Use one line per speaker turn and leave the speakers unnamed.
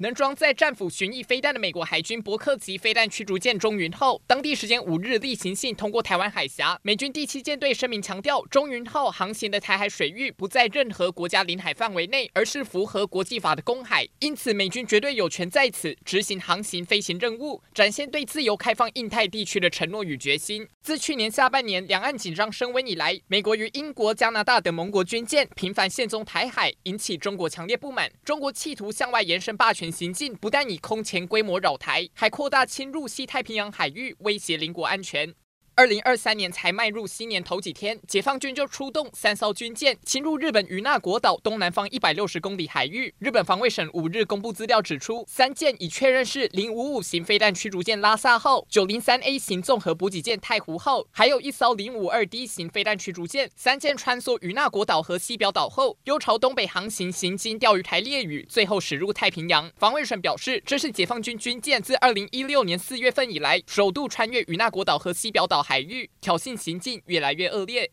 能装载战斧巡弋飞弹的美国海军伯克级飞弹驱逐舰“中云号”，当地时间五日例行性通过台湾海峡。美军第七舰队声明强调，“中云号”航行的台海水域不在任何国家领海范围内，而是符合国际法的公海，因此美军绝对有权在此执行航行飞行任务，展现对自由开放印太地区的承诺与决心。自去年下半年两岸紧张升温以来，美国与英国、加拿大等盟国军舰频繁现踪台海，引起中国强烈不满。中国企图向外延伸霸权。行径不但以空前规模扰台，还扩大侵入西太平洋海域，威胁邻国安全。二零二三年才迈入新年头几天，解放军就出动三艘军舰侵入日本与那国岛东南方一百六十公里海域。日本防卫省五日公布资料指出，三舰已确认是零五五型飞弹驱逐舰拉萨号、九零三 A 型综合补给舰太湖号，还有一艘零五二 D 型飞弹驱逐舰。三舰穿梭与那国岛和西表岛后，又朝东北航行，行经钓鱼台列屿，最后驶入太平洋。防卫省表示，这是解放军军舰自二零一六年四月份以来首度穿越与那国岛和西表岛。海域挑衅行径越来越恶劣。